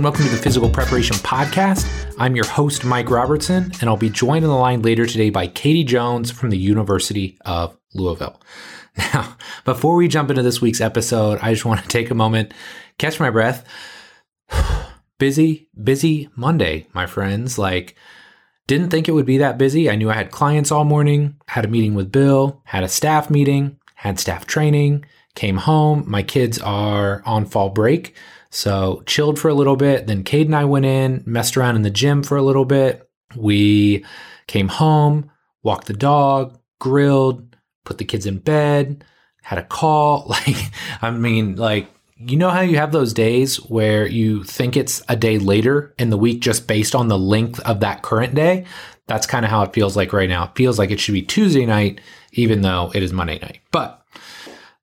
And welcome to the Physical Preparation Podcast. I'm your host, Mike Robertson, and I'll be joined on the line later today by Katie Jones from the University of Louisville. Now, before we jump into this week's episode, I just want to take a moment, catch my breath. busy, busy Monday, my friends. Like, didn't think it would be that busy. I knew I had clients all morning, had a meeting with Bill, had a staff meeting, had staff training, came home. My kids are on fall break. So chilled for a little bit. Then Cade and I went in, messed around in the gym for a little bit. We came home, walked the dog, grilled, put the kids in bed, had a call. Like, I mean, like, you know how you have those days where you think it's a day later in the week just based on the length of that current day? That's kind of how it feels like right now. It feels like it should be Tuesday night, even though it is Monday night. But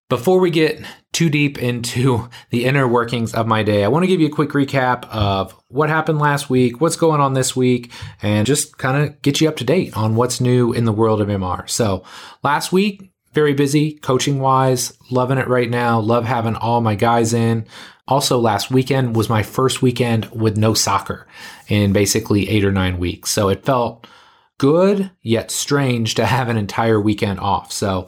before we get too deep into the inner workings of my day, I want to give you a quick recap of what happened last week, what's going on this week, and just kind of get you up to date on what's new in the world of MR. So, last week, very busy coaching wise, loving it right now, love having all my guys in. Also, last weekend was my first weekend with no soccer in basically eight or nine weeks. So, it felt good yet strange to have an entire weekend off. So,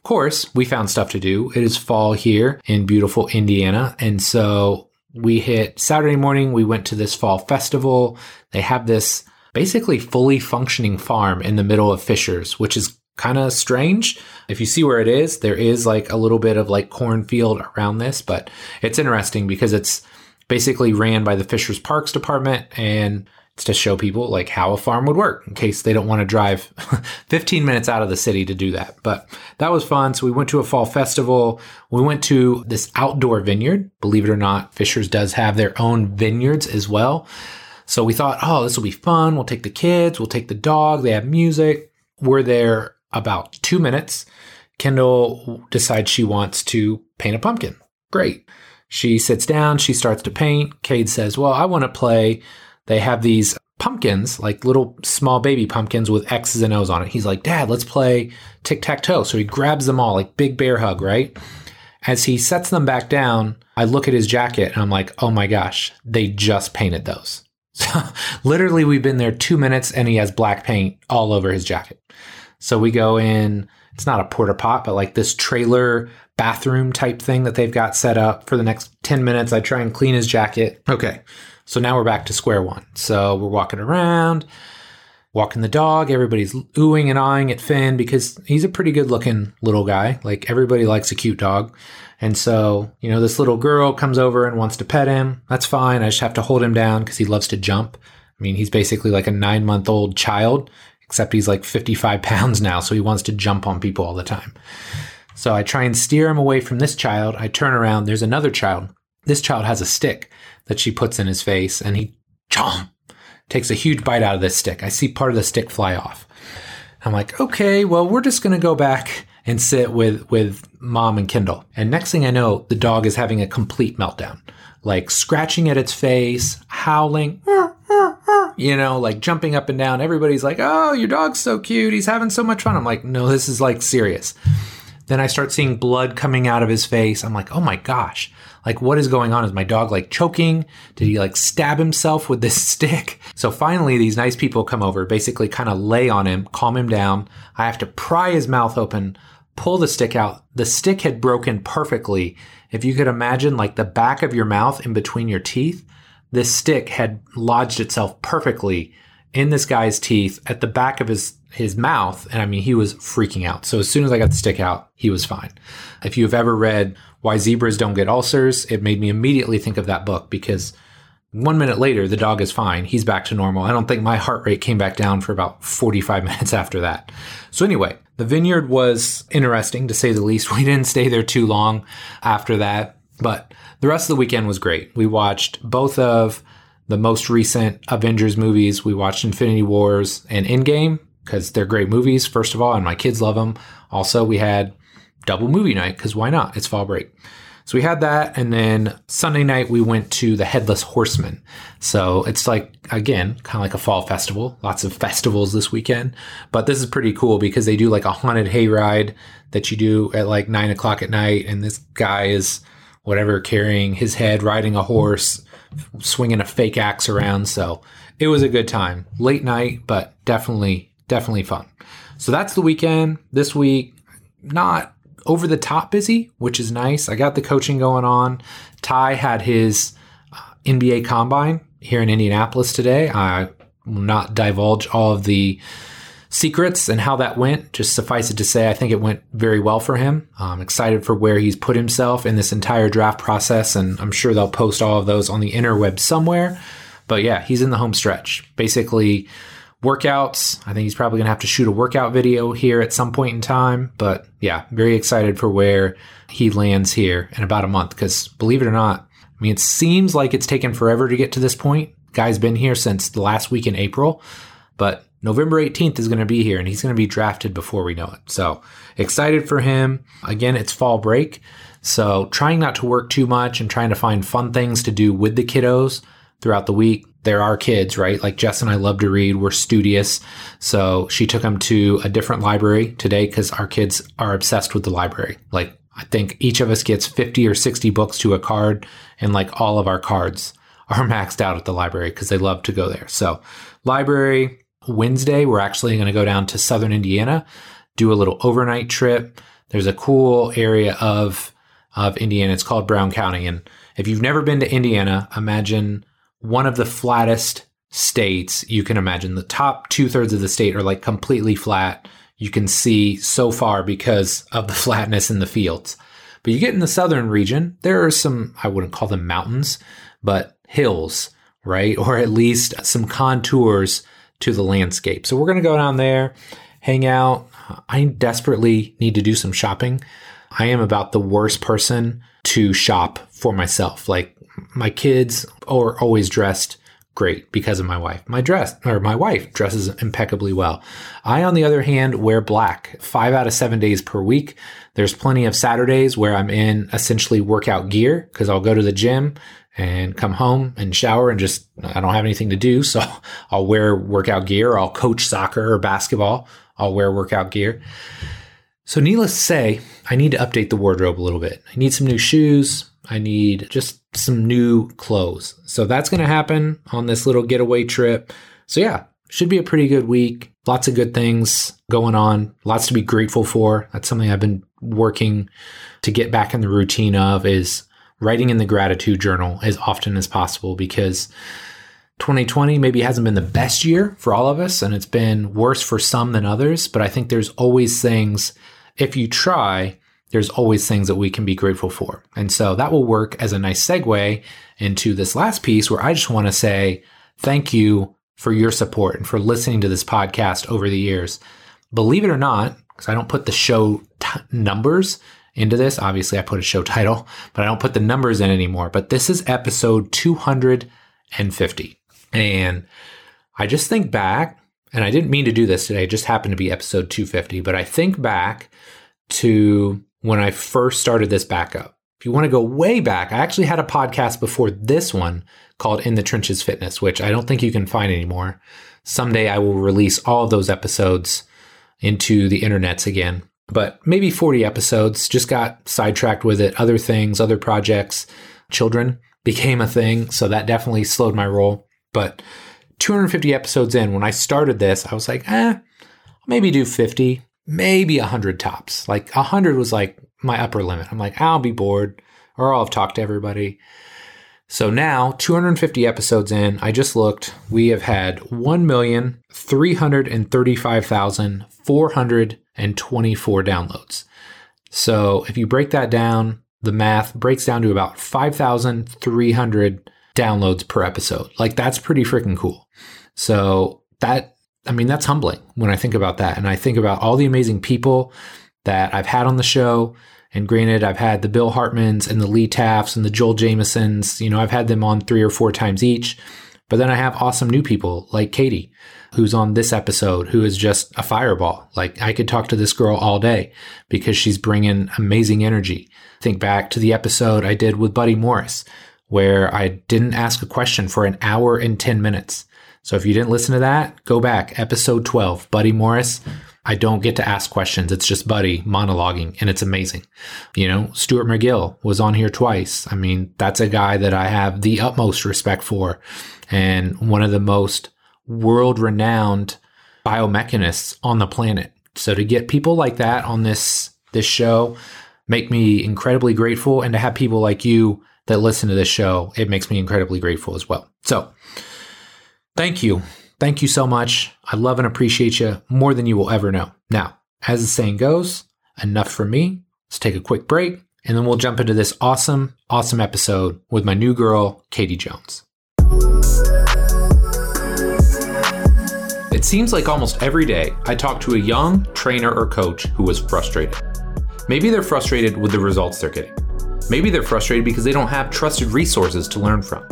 of course, we found stuff to do. It is fall here in beautiful Indiana. And so we hit Saturday morning, we went to this fall festival. They have this basically fully functioning farm in the middle of Fishers, which is kind of strange. If you see where it is, there is like a little bit of like cornfield around this, but it's interesting because it's basically ran by the Fishers Parks Department and to show people like how a farm would work in case they don't want to drive 15 minutes out of the city to do that. But that was fun. So we went to a fall festival. We went to this outdoor vineyard. Believe it or not, Fishers does have their own vineyards as well. So we thought, oh, this will be fun. We'll take the kids, we'll take the dog. They have music. We're there about two minutes. Kendall decides she wants to paint a pumpkin. Great. She sits down, she starts to paint. Cade says, Well, I want to play they have these pumpkins, like little small baby pumpkins with X's and O's on it. He's like, Dad, let's play tic tac toe. So he grabs them all, like big bear hug, right? As he sets them back down, I look at his jacket and I'm like, oh my gosh, they just painted those. So literally, we've been there two minutes and he has black paint all over his jacket. So we go in, it's not a porta pot, but like this trailer bathroom type thing that they've got set up for the next 10 minutes. I try and clean his jacket. Okay. So now we're back to square one. So we're walking around, walking the dog. Everybody's oohing and eyeing at Finn because he's a pretty good looking little guy. Like everybody likes a cute dog. And so, you know, this little girl comes over and wants to pet him. That's fine. I just have to hold him down because he loves to jump. I mean, he's basically like a nine month old child, except he's like 55 pounds now. So he wants to jump on people all the time. So I try and steer him away from this child. I turn around. There's another child. This child has a stick that she puts in his face and he chomp, takes a huge bite out of this stick. I see part of the stick fly off. I'm like, okay, well, we're just going to go back and sit with, with mom and Kendall. And next thing I know, the dog is having a complete meltdown, like scratching at its face, howling, you know, like jumping up and down. Everybody's like, oh, your dog's so cute. He's having so much fun. I'm like, no, this is like serious. Then I start seeing blood coming out of his face. I'm like, oh my gosh. Like, what is going on? Is my dog like choking? Did he like stab himself with this stick? So finally, these nice people come over, basically kind of lay on him, calm him down. I have to pry his mouth open, pull the stick out. The stick had broken perfectly. If you could imagine like the back of your mouth in between your teeth, this stick had lodged itself perfectly in this guy's teeth at the back of his his mouth and i mean he was freaking out so as soon as i got the stick out he was fine if you've ever read why Zebras Don't Get Ulcers, it made me immediately think of that book because one minute later, the dog is fine. He's back to normal. I don't think my heart rate came back down for about 45 minutes after that. So, anyway, the vineyard was interesting to say the least. We didn't stay there too long after that, but the rest of the weekend was great. We watched both of the most recent Avengers movies. We watched Infinity Wars and Endgame because they're great movies, first of all, and my kids love them. Also, we had double movie night because why not? It's fall break. So we had that, and then Sunday night we went to the Headless Horseman. So it's like again, kind of like a fall festival. Lots of festivals this weekend, but this is pretty cool because they do like a haunted hayride that you do at like nine o'clock at night, and this guy is whatever, carrying his head, riding a horse, swinging a fake axe around. So it was a good time. Late night, but definitely, definitely fun. So that's the weekend. This week, not over the top busy, which is nice. I got the coaching going on. Ty had his uh, NBA combine here in Indianapolis today. I will not divulge all of the secrets and how that went. Just suffice it to say, I think it went very well for him. I'm excited for where he's put himself in this entire draft process, and I'm sure they'll post all of those on the interweb somewhere. But yeah, he's in the home stretch. Basically, workouts. I think he's probably going to have to shoot a workout video here at some point in time. But yeah, very excited for where he lands here in about a month. Because believe it or not, I mean, it seems like it's taken forever to get to this point. Guy's been here since the last week in April, but November 18th is going to be here and he's going to be drafted before we know it. So excited for him. Again, it's fall break. So trying not to work too much and trying to find fun things to do with the kiddos throughout the week. There are kids, right? Like Jess and I love to read. We're studious. So she took them to a different library today because our kids are obsessed with the library. Like I think each of us gets 50 or 60 books to a card and like all of our cards are maxed out at the library because they love to go there. So library, Wednesday, we're actually going to go down to southern Indiana, do a little overnight trip. There's a cool area of of Indiana. It's called Brown County, and if you've never been to Indiana, imagine one of the flattest states you can imagine. The top two thirds of the state are like completely flat. You can see so far because of the flatness in the fields. But you get in the southern region, there are some, I wouldn't call them mountains, but hills, right? Or at least some contours to the landscape. So we're going to go down there, hang out. I desperately need to do some shopping. I am about the worst person to shop for myself. Like my kids are always dressed great because of my wife. My dress or my wife dresses impeccably well. I, on the other hand, wear black five out of seven days per week. There's plenty of Saturdays where I'm in essentially workout gear because I'll go to the gym, and come home and shower and just I don't have anything to do, so I'll wear workout gear. I'll coach soccer or basketball. I'll wear workout gear. So needless to say, I need to update the wardrobe a little bit. I need some new shoes. I need just some new clothes. So that's going to happen on this little getaway trip. So yeah, should be a pretty good week. Lots of good things going on. Lots to be grateful for. That's something I've been working to get back in the routine of is writing in the gratitude journal as often as possible because 2020 maybe hasn't been the best year for all of us and it's been worse for some than others. But I think there's always things, if you try, there's always things that we can be grateful for. And so that will work as a nice segue into this last piece where I just want to say thank you for your support and for listening to this podcast over the years. Believe it or not, because I don't put the show t- numbers into this. Obviously, I put a show title, but I don't put the numbers in anymore. But this is episode 250. And I just think back, and I didn't mean to do this today, it just happened to be episode 250, but I think back to when I first started this backup. If you want to go way back, I actually had a podcast before this one called In the Trenches Fitness, which I don't think you can find anymore. Someday I will release all of those episodes into the internets again but maybe 40 episodes, just got sidetracked with it. Other things, other projects, children became a thing. So that definitely slowed my roll. But 250 episodes in, when I started this, I was like, eh, maybe do 50, maybe 100 tops. Like 100 was like my upper limit. I'm like, I'll be bored or I'll have talked to everybody. So now, 250 episodes in, I just looked, we have had 1,335,424 downloads. So if you break that down, the math breaks down to about 5,300 downloads per episode. Like that's pretty freaking cool. So that, I mean, that's humbling when I think about that. And I think about all the amazing people that I've had on the show and granted, I've had the Bill Hartmans and the Lee Tafts and the Joel Jamesons. You know, I've had them on three or four times each. But then I have awesome new people like Katie, who's on this episode, who is just a fireball. Like I could talk to this girl all day because she's bringing amazing energy. Think back to the episode I did with Buddy Morris, where I didn't ask a question for an hour and 10 minutes. So if you didn't listen to that, go back, episode 12, Buddy Morris. I don't get to ask questions. It's just Buddy monologuing, and it's amazing. You know, Stuart McGill was on here twice. I mean, that's a guy that I have the utmost respect for, and one of the most world renowned biomechanists on the planet. So to get people like that on this this show make me incredibly grateful and to have people like you that listen to this show, it makes me incredibly grateful as well. So, thank you Thank you so much. I love and appreciate you more than you will ever know. Now, as the saying goes, enough from me. Let's take a quick break and then we'll jump into this awesome, awesome episode with my new girl, Katie Jones. It seems like almost every day I talk to a young trainer or coach who is frustrated. Maybe they're frustrated with the results they're getting. Maybe they're frustrated because they don't have trusted resources to learn from.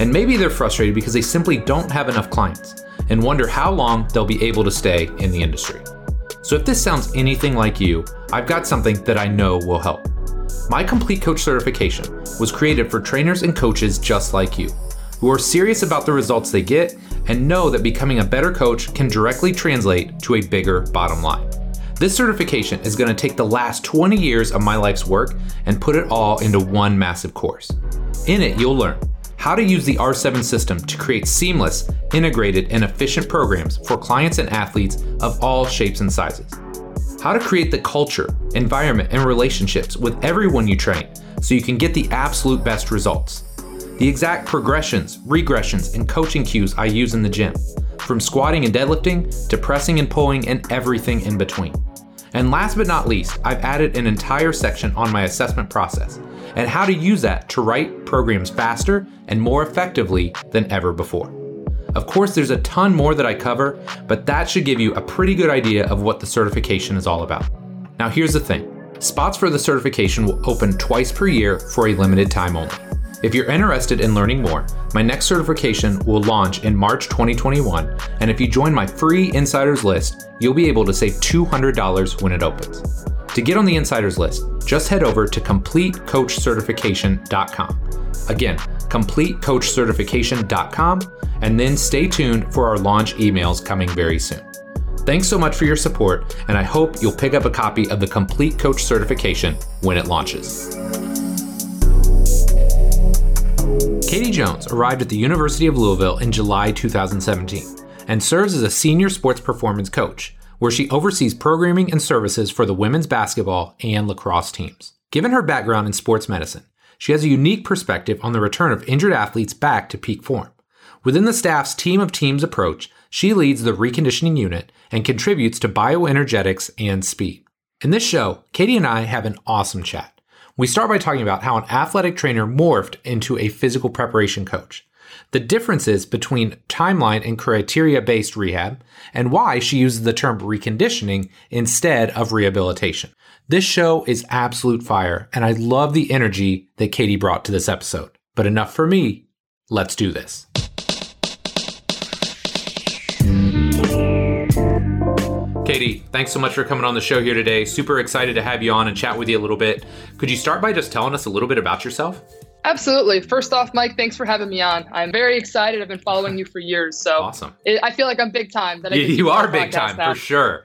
And maybe they're frustrated because they simply don't have enough clients and wonder how long they'll be able to stay in the industry. So if this sounds anything like you, I've got something that I know will help. My Complete Coach certification was created for trainers and coaches just like you, who are serious about the results they get and know that becoming a better coach can directly translate to a bigger bottom line. This certification is going to take the last 20 years of my life's work and put it all into one massive course. In it, you'll learn how to use the R7 system to create seamless, integrated, and efficient programs for clients and athletes of all shapes and sizes. How to create the culture, environment, and relationships with everyone you train so you can get the absolute best results. The exact progressions, regressions, and coaching cues I use in the gym, from squatting and deadlifting to pressing and pulling and everything in between. And last but not least, I've added an entire section on my assessment process and how to use that to write programs faster and more effectively than ever before. Of course, there's a ton more that I cover, but that should give you a pretty good idea of what the certification is all about. Now, here's the thing spots for the certification will open twice per year for a limited time only. If you're interested in learning more, my next certification will launch in March 2021, and if you join my free insiders list, you'll be able to save $200 when it opens. To get on the insiders list, just head over to CompleteCoachCertification.com. Again, CompleteCoachCertification.com, and then stay tuned for our launch emails coming very soon. Thanks so much for your support, and I hope you'll pick up a copy of the Complete Coach Certification when it launches. Katie Jones arrived at the University of Louisville in July 2017 and serves as a senior sports performance coach where she oversees programming and services for the women's basketball and lacrosse teams. Given her background in sports medicine, she has a unique perspective on the return of injured athletes back to peak form. Within the staff's team of teams approach, she leads the reconditioning unit and contributes to bioenergetics and speed. In this show, Katie and I have an awesome chat. We start by talking about how an athletic trainer morphed into a physical preparation coach the differences between timeline and criteria based rehab, and why she uses the term reconditioning instead of rehabilitation. This show is absolute fire, and I love the energy that Katie brought to this episode. But enough for me. Let's do this. Katie, thanks so much for coming on the show here today. Super excited to have you on and chat with you a little bit. Could you start by just telling us a little bit about yourself? Absolutely. First off, Mike, thanks for having me on. I'm very excited. I've been following you for years, so awesome. It, I feel like I'm big time. That I you are big time now. for sure.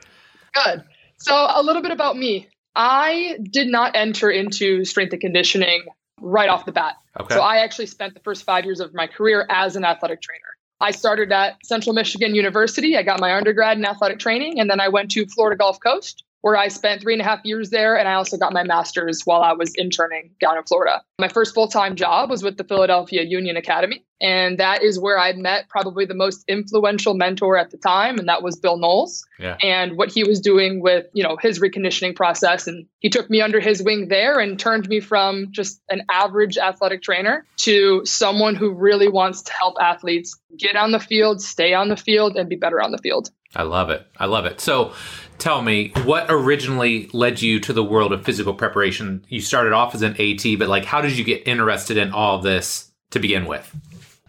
Good. So a little bit about me. I did not enter into strength and conditioning right off the bat. Okay. So I actually spent the first five years of my career as an athletic trainer. I started at Central Michigan University. I got my undergrad in athletic training, and then I went to Florida Gulf Coast where I spent three and a half years there. And I also got my master's while I was interning down in Florida. My first full time job was with the Philadelphia Union Academy. And that is where I met probably the most influential mentor at the time, and that was Bill Knowles. Yeah. And what he was doing with, you know, his reconditioning process. And he took me under his wing there and turned me from just an average athletic trainer to someone who really wants to help athletes get on the field, stay on the field, and be better on the field. I love it. I love it. So tell me what originally led you to the world of physical preparation. You started off as an AT, but like how did you get interested in all this to begin with?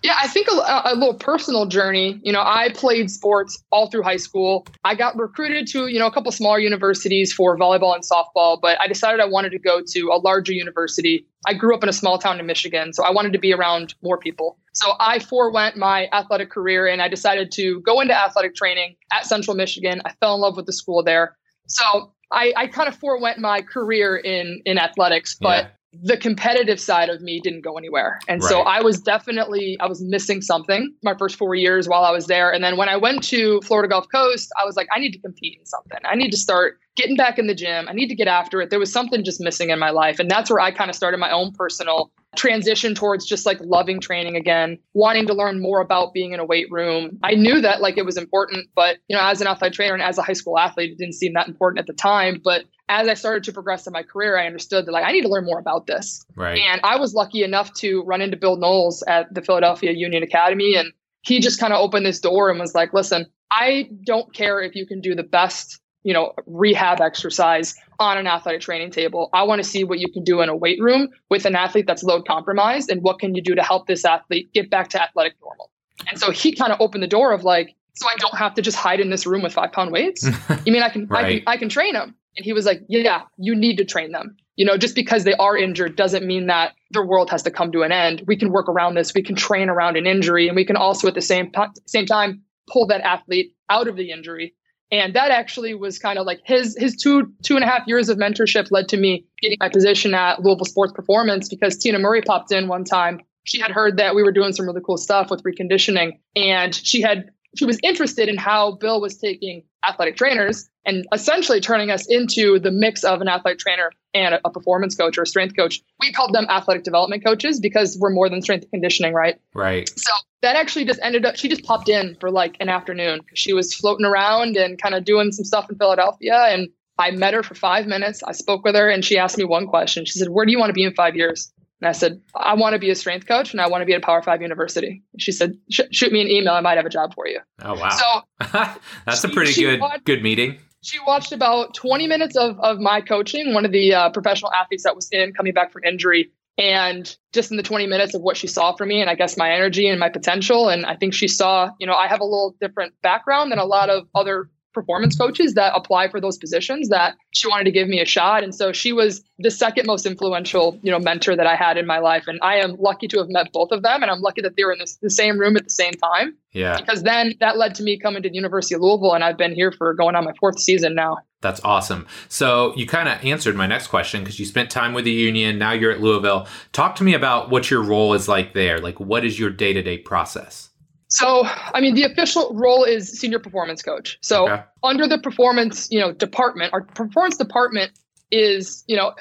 Yeah, I think a, a, little personal journey. You know, I played sports all through high school. I got recruited to, you know, a couple smaller universities for volleyball and softball, but I decided I wanted to go to a larger university. I grew up in a small town in Michigan, so I wanted to be around more people. So I forewent my athletic career and I decided to go into athletic training at Central Michigan. I fell in love with the school there. So I, I kind of forewent my career in in athletics, but yeah the competitive side of me didn't go anywhere. And right. so I was definitely I was missing something my first 4 years while I was there. And then when I went to Florida Gulf Coast, I was like I need to compete in something. I need to start getting back in the gym. I need to get after it. There was something just missing in my life. And that's where I kind of started my own personal transition towards just like loving training again, wanting to learn more about being in a weight room. I knew that like it was important, but you know, as an athletic trainer and as a high school athlete, it didn't seem that important at the time. But as I started to progress in my career, I understood that like I need to learn more about this. Right. And I was lucky enough to run into Bill Knowles at the Philadelphia Union Academy. And he just kind of opened this door and was like, listen, I don't care if you can do the best you know, rehab exercise on an athletic training table. I want to see what you can do in a weight room with an athlete that's load compromised and what can you do to help this athlete get back to athletic normal. And so he kind of opened the door of like, so I don't have to just hide in this room with five pound weights. you mean I can, right. I can I can train them? And he was like, yeah, you need to train them. You know, just because they are injured doesn't mean that their world has to come to an end. We can work around this. We can train around an injury, and we can also at the same same time pull that athlete out of the injury and that actually was kind of like his his two two and a half years of mentorship led to me getting my position at Louisville Sports Performance because Tina Murray popped in one time. She had heard that we were doing some really cool stuff with reconditioning, and she had she was interested in how Bill was taking athletic trainers and essentially turning us into the mix of an athletic trainer and a, performance coach or a strength coach. We called them athletic development coaches because we're more than strength and conditioning, right? Right. So that actually just ended up, she just popped in for like an afternoon because she was floating around and kind of doing some stuff in Philadelphia. And I met her for five minutes. I spoke with her and she asked me one question. She said, Where do you want to be in five years? And I said, I want to be a strength coach and I want to be at a Power Five university. She said, shoot me an email. I might have a job for you. Oh, wow. So that's she, a pretty good, watched, good meeting. She watched about 20 minutes of, of my coaching, one of the uh, professional athletes that was in coming back from injury. And just in the 20 minutes of what she saw for me and I guess my energy and my potential. And I think she saw, you know, I have a little different background than a lot of other performance coaches that apply for those positions that she wanted to give me a shot and so she was the second most influential you know mentor that i had in my life and i am lucky to have met both of them and i'm lucky that they were in this, the same room at the same time yeah because then that led to me coming to the university of louisville and i've been here for going on my fourth season now that's awesome. So you kind of answered my next question because you spent time with the union. Now you're at Louisville. Talk to me about what your role is like there. Like, what is your day to day process? So, I mean, the official role is senior performance coach. So, okay. under the performance, you know, department, our performance department is, you know,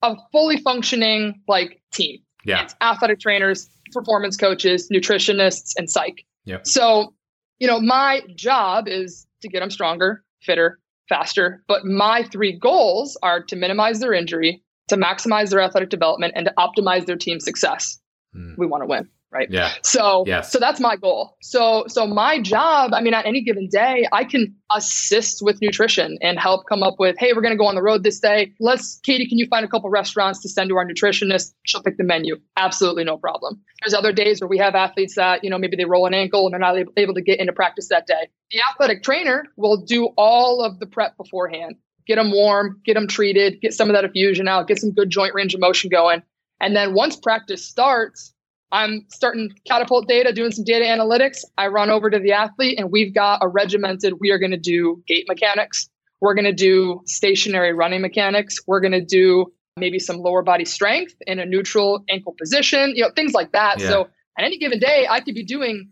a fully functioning like team. Yeah. It's athletic trainers, performance coaches, nutritionists, and psych. Yeah. So, you know, my job is to get them stronger, fitter, faster. But my three goals are to minimize their injury, to maximize their athletic development, and to optimize their team success. Mm. We want to win right? Yeah. So yes. so that's my goal. So so my job i mean at any given day i can assist with nutrition and help come up with hey we're going to go on the road this day. Let's katie can you find a couple restaurants to send to our nutritionist? She'll pick the menu. Absolutely no problem. There's other days where we have athletes that you know maybe they roll an ankle and they're not able to get into practice that day. The athletic trainer will do all of the prep beforehand. Get them warm get them treated get some of that effusion out get some good joint range of motion going. And then once practice starts I'm starting catapult data, doing some data analytics. I run over to the athlete and we've got a regimented, we are going to do gait mechanics. We're going to do stationary running mechanics. We're going to do maybe some lower body strength in a neutral ankle position, you know, things like that. Yeah. So at any given day, I could be doing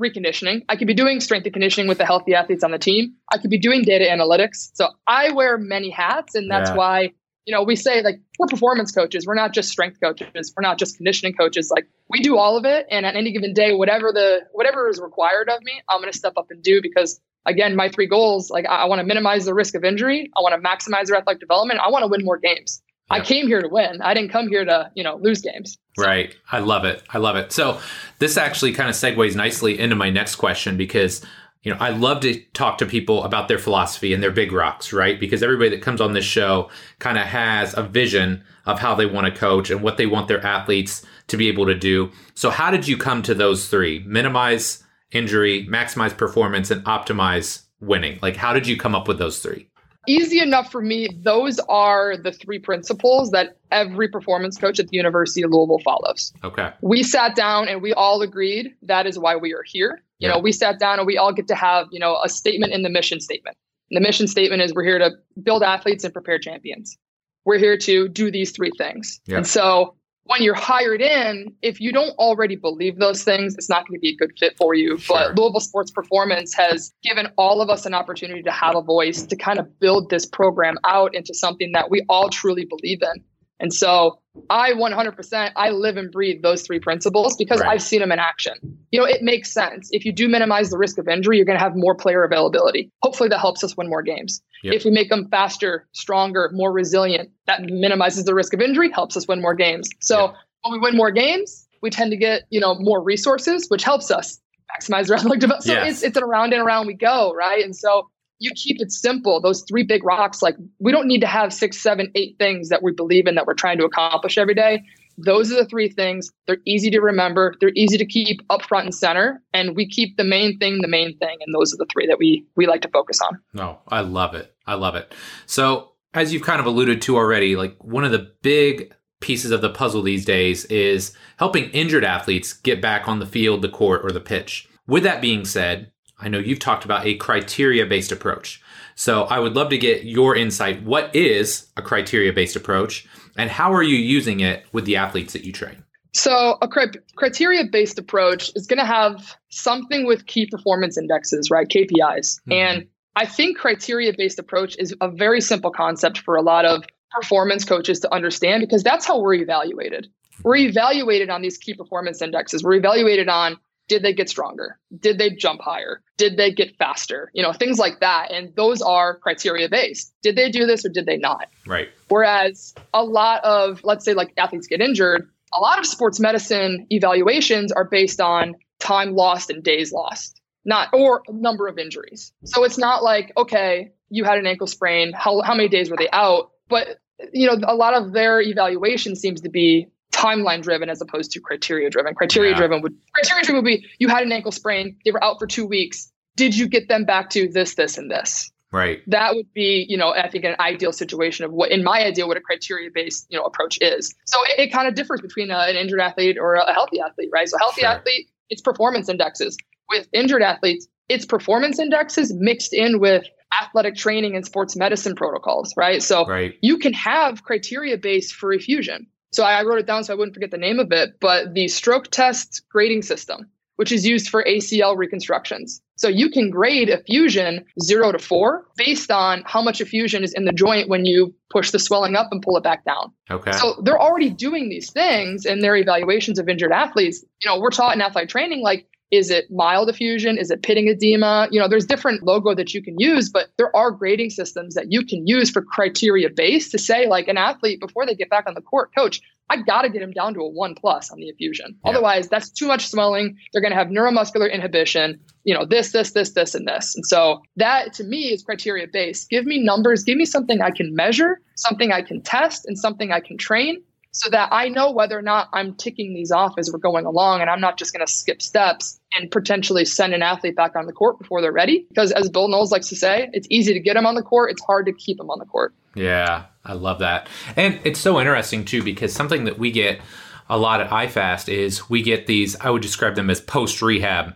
reconditioning. I could be doing strength and conditioning with the healthy athletes on the team. I could be doing data analytics. So I wear many hats, and that's yeah. why you know, we say like we're performance coaches. We're not just strength coaches. We're not just conditioning coaches. Like we do all of it. And at any given day, whatever the whatever is required of me, I'm going to step up and do because again, my three goals, like I, I want to minimize the risk of injury. I want to maximize their athletic development. I want to win more games. I came here to win. I didn't come here to, you know, lose games. So. Right. I love it. I love it. So this actually kind of segues nicely into my next question because you know, I love to talk to people about their philosophy and their big rocks, right? Because everybody that comes on this show kind of has a vision of how they want to coach and what they want their athletes to be able to do. So, how did you come to those three? Minimize injury, maximize performance, and optimize winning. Like, how did you come up with those three? Easy enough for me. Those are the three principles that every performance coach at the University of Louisville follows. Okay. We sat down and we all agreed that is why we are here. You know, we sat down and we all get to have, you know, a statement in the mission statement. And the mission statement is we're here to build athletes and prepare champions. We're here to do these three things. Yeah. And so when you're hired in, if you don't already believe those things, it's not going to be a good fit for you. Sure. But Louisville Sports Performance has given all of us an opportunity to have a voice to kind of build this program out into something that we all truly believe in. And so I 100%, I live and breathe those three principles because right. I've seen them in action. You know, it makes sense. If you do minimize the risk of injury, you're going to have more player availability. Hopefully that helps us win more games. Yep. If we make them faster, stronger, more resilient, that minimizes the risk of injury, helps us win more games. So yep. when we win more games, we tend to get, you know, more resources, which helps us maximize our athletic development. So yes. it's, it's an around and around we go, right? And so you keep it simple. Those three big rocks, like we don't need to have six, seven, eight things that we believe in that we're trying to accomplish every day. Those are the three things. They're easy to remember. They're easy to keep up front and center. And we keep the main thing the main thing. And those are the three that we we like to focus on. No, I love it. I love it. So as you've kind of alluded to already, like one of the big pieces of the puzzle these days is helping injured athletes get back on the field, the court, or the pitch. With that being said, I know you've talked about a criteria based approach. So I would love to get your insight. What is a criteria based approach and how are you using it with the athletes that you train? So a criteria based approach is going to have something with key performance indexes, right? KPIs. Mm-hmm. And I think criteria based approach is a very simple concept for a lot of performance coaches to understand because that's how we're evaluated. We're evaluated on these key performance indexes. We're evaluated on did they get stronger? Did they jump higher? Did they get faster? You know, things like that. And those are criteria based. Did they do this or did they not? Right. Whereas a lot of, let's say, like athletes get injured, a lot of sports medicine evaluations are based on time lost and days lost, not or number of injuries. So it's not like, okay, you had an ankle sprain, how, how many days were they out? But you know, a lot of their evaluation seems to be timeline driven as opposed to criteria driven. Criteria yeah. driven would criteria driven would be you had an ankle sprain, they were out for two weeks. Did you get them back to this, this, and this? Right. That would be, you know, I think an ideal situation of what, in my idea, what a criteria based, you know, approach is. So it, it kind of differs between a, an injured athlete or a healthy athlete, right? So healthy sure. athlete, it's performance indexes. With injured athletes, it's performance indexes mixed in with athletic training and sports medicine protocols, right? So right. you can have criteria based for effusion. So I wrote it down so I wouldn't forget the name of it, but the stroke test grading system, which is used for ACL reconstructions. So you can grade effusion zero to four based on how much effusion is in the joint when you push the swelling up and pull it back down. Okay. So they're already doing these things in their evaluations of injured athletes. You know, we're taught in athletic training, like is it mild effusion? Is it pitting edema? You know, there's different logo that you can use, but there are grading systems that you can use for criteria based to say, like an athlete before they get back on the court, coach, I got to get him down to a one plus on the effusion. Yeah. Otherwise, that's too much swelling. They're going to have neuromuscular inhibition, you know, this, this, this, this, and this. And so that to me is criteria based. Give me numbers, give me something I can measure, something I can test, and something I can train so that I know whether or not I'm ticking these off as we're going along and I'm not just going to skip steps and potentially send an athlete back on the court before they're ready. Because as Bill Knowles likes to say, it's easy to get them on the court, it's hard to keep them on the court. Yeah, I love that. And it's so interesting too, because something that we get a lot at iFast is we get these, I would describe them as post rehab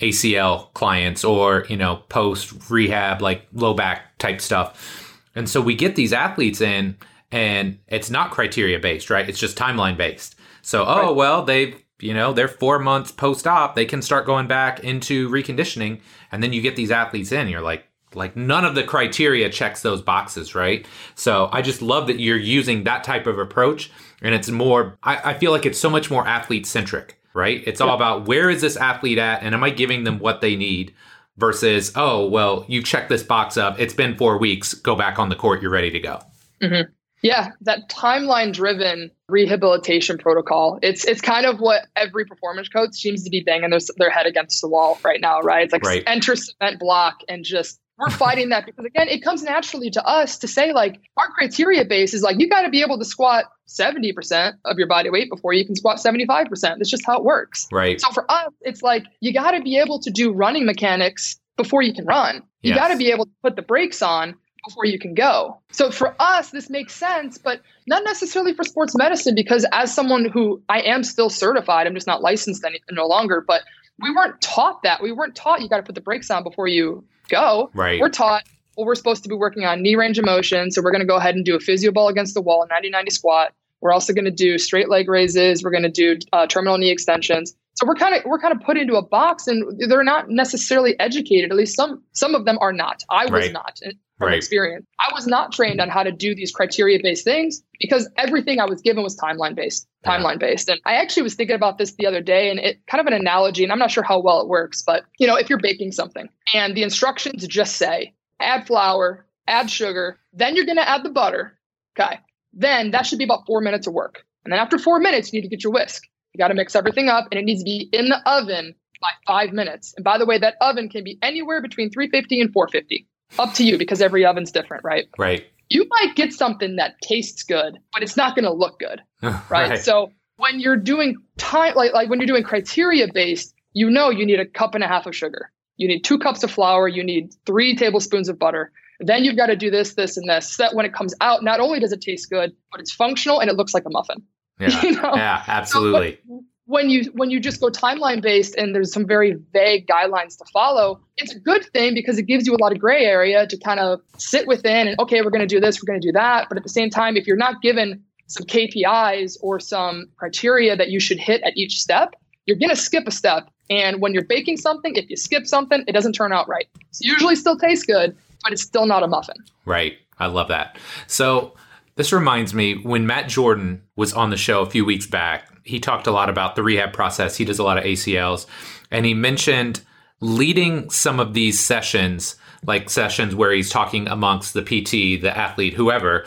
ACL clients or, you know, post rehab, like low back type stuff. And so we get these athletes in and it's not criteria based, right? It's just timeline based. So, oh, right. well, they've, you know, they're four months post op, they can start going back into reconditioning. And then you get these athletes in, you're like, like none of the criteria checks those boxes, right? So I just love that you're using that type of approach. And it's more, I, I feel like it's so much more athlete centric, right? It's all about where is this athlete at and am I giving them what they need versus, oh, well, you check this box up. It's been four weeks. Go back on the court. You're ready to go. Mm-hmm. Yeah, that timeline driven rehabilitation protocol. It's it's kind of what every performance coach seems to be banging their, their head against the wall right now, right? It's like right. enter cement block and just we're fighting that because again, it comes naturally to us to say like our criteria base is like you got to be able to squat 70% of your body weight before you can squat 75%. That's just how it works. Right. So for us, it's like you got to be able to do running mechanics before you can run. You yes. got to be able to put the brakes on before you can go. So for us, this makes sense, but not necessarily for sports medicine because as someone who I am still certified, I'm just not licensed any, no longer, but we weren't taught that. We weren't taught you got to put the brakes on before you go. Right. We're taught well, we're supposed to be working on knee range of motion. So we're going to go ahead and do a physio ball against the wall, 90 90 squat. We're also going to do straight leg raises. We're going to do uh, terminal knee extensions. So we're kind of we're kind of put into a box, and they're not necessarily educated. At least some some of them are not. I was right. not from right. experience. I was not trained on how to do these criteria based things because everything I was given was timeline based, timeline based. And I actually was thinking about this the other day and it kind of an analogy, and I'm not sure how well it works, but you know, if you're baking something and the instructions just say add flour, add sugar, then you're going to add the butter. Okay. Then that should be about four minutes of work. And then after four minutes, you need to get your whisk. You got to mix everything up and it needs to be in the oven by five minutes. And by the way, that oven can be anywhere between 350 and 450 up to you because every oven's different, right? Right. You might get something that tastes good, but it's not going to look good, right? right? So when you're doing time, like like when you're doing criteria based, you know you need a cup and a half of sugar, you need two cups of flour, you need three tablespoons of butter. Then you've got to do this, this, and this. So that when it comes out, not only does it taste good, but it's functional and it looks like a muffin. Yeah, you know? yeah absolutely. So, when you when you just go timeline based and there's some very vague guidelines to follow it's a good thing because it gives you a lot of gray area to kind of sit within and okay we're going to do this we're going to do that. But at the same time if you're not given some KPIs or some criteria that you should hit at each step you're going to skip a step. And when you're baking something if you skip something it doesn't turn out right. It usually still tastes good but it's still not a muffin. Right. I love that. So this reminds me when Matt Jordan was on the show a few weeks back, he talked a lot about the rehab process. He does a lot of ACLs, and he mentioned leading some of these sessions, like sessions where he's talking amongst the PT, the athlete, whoever.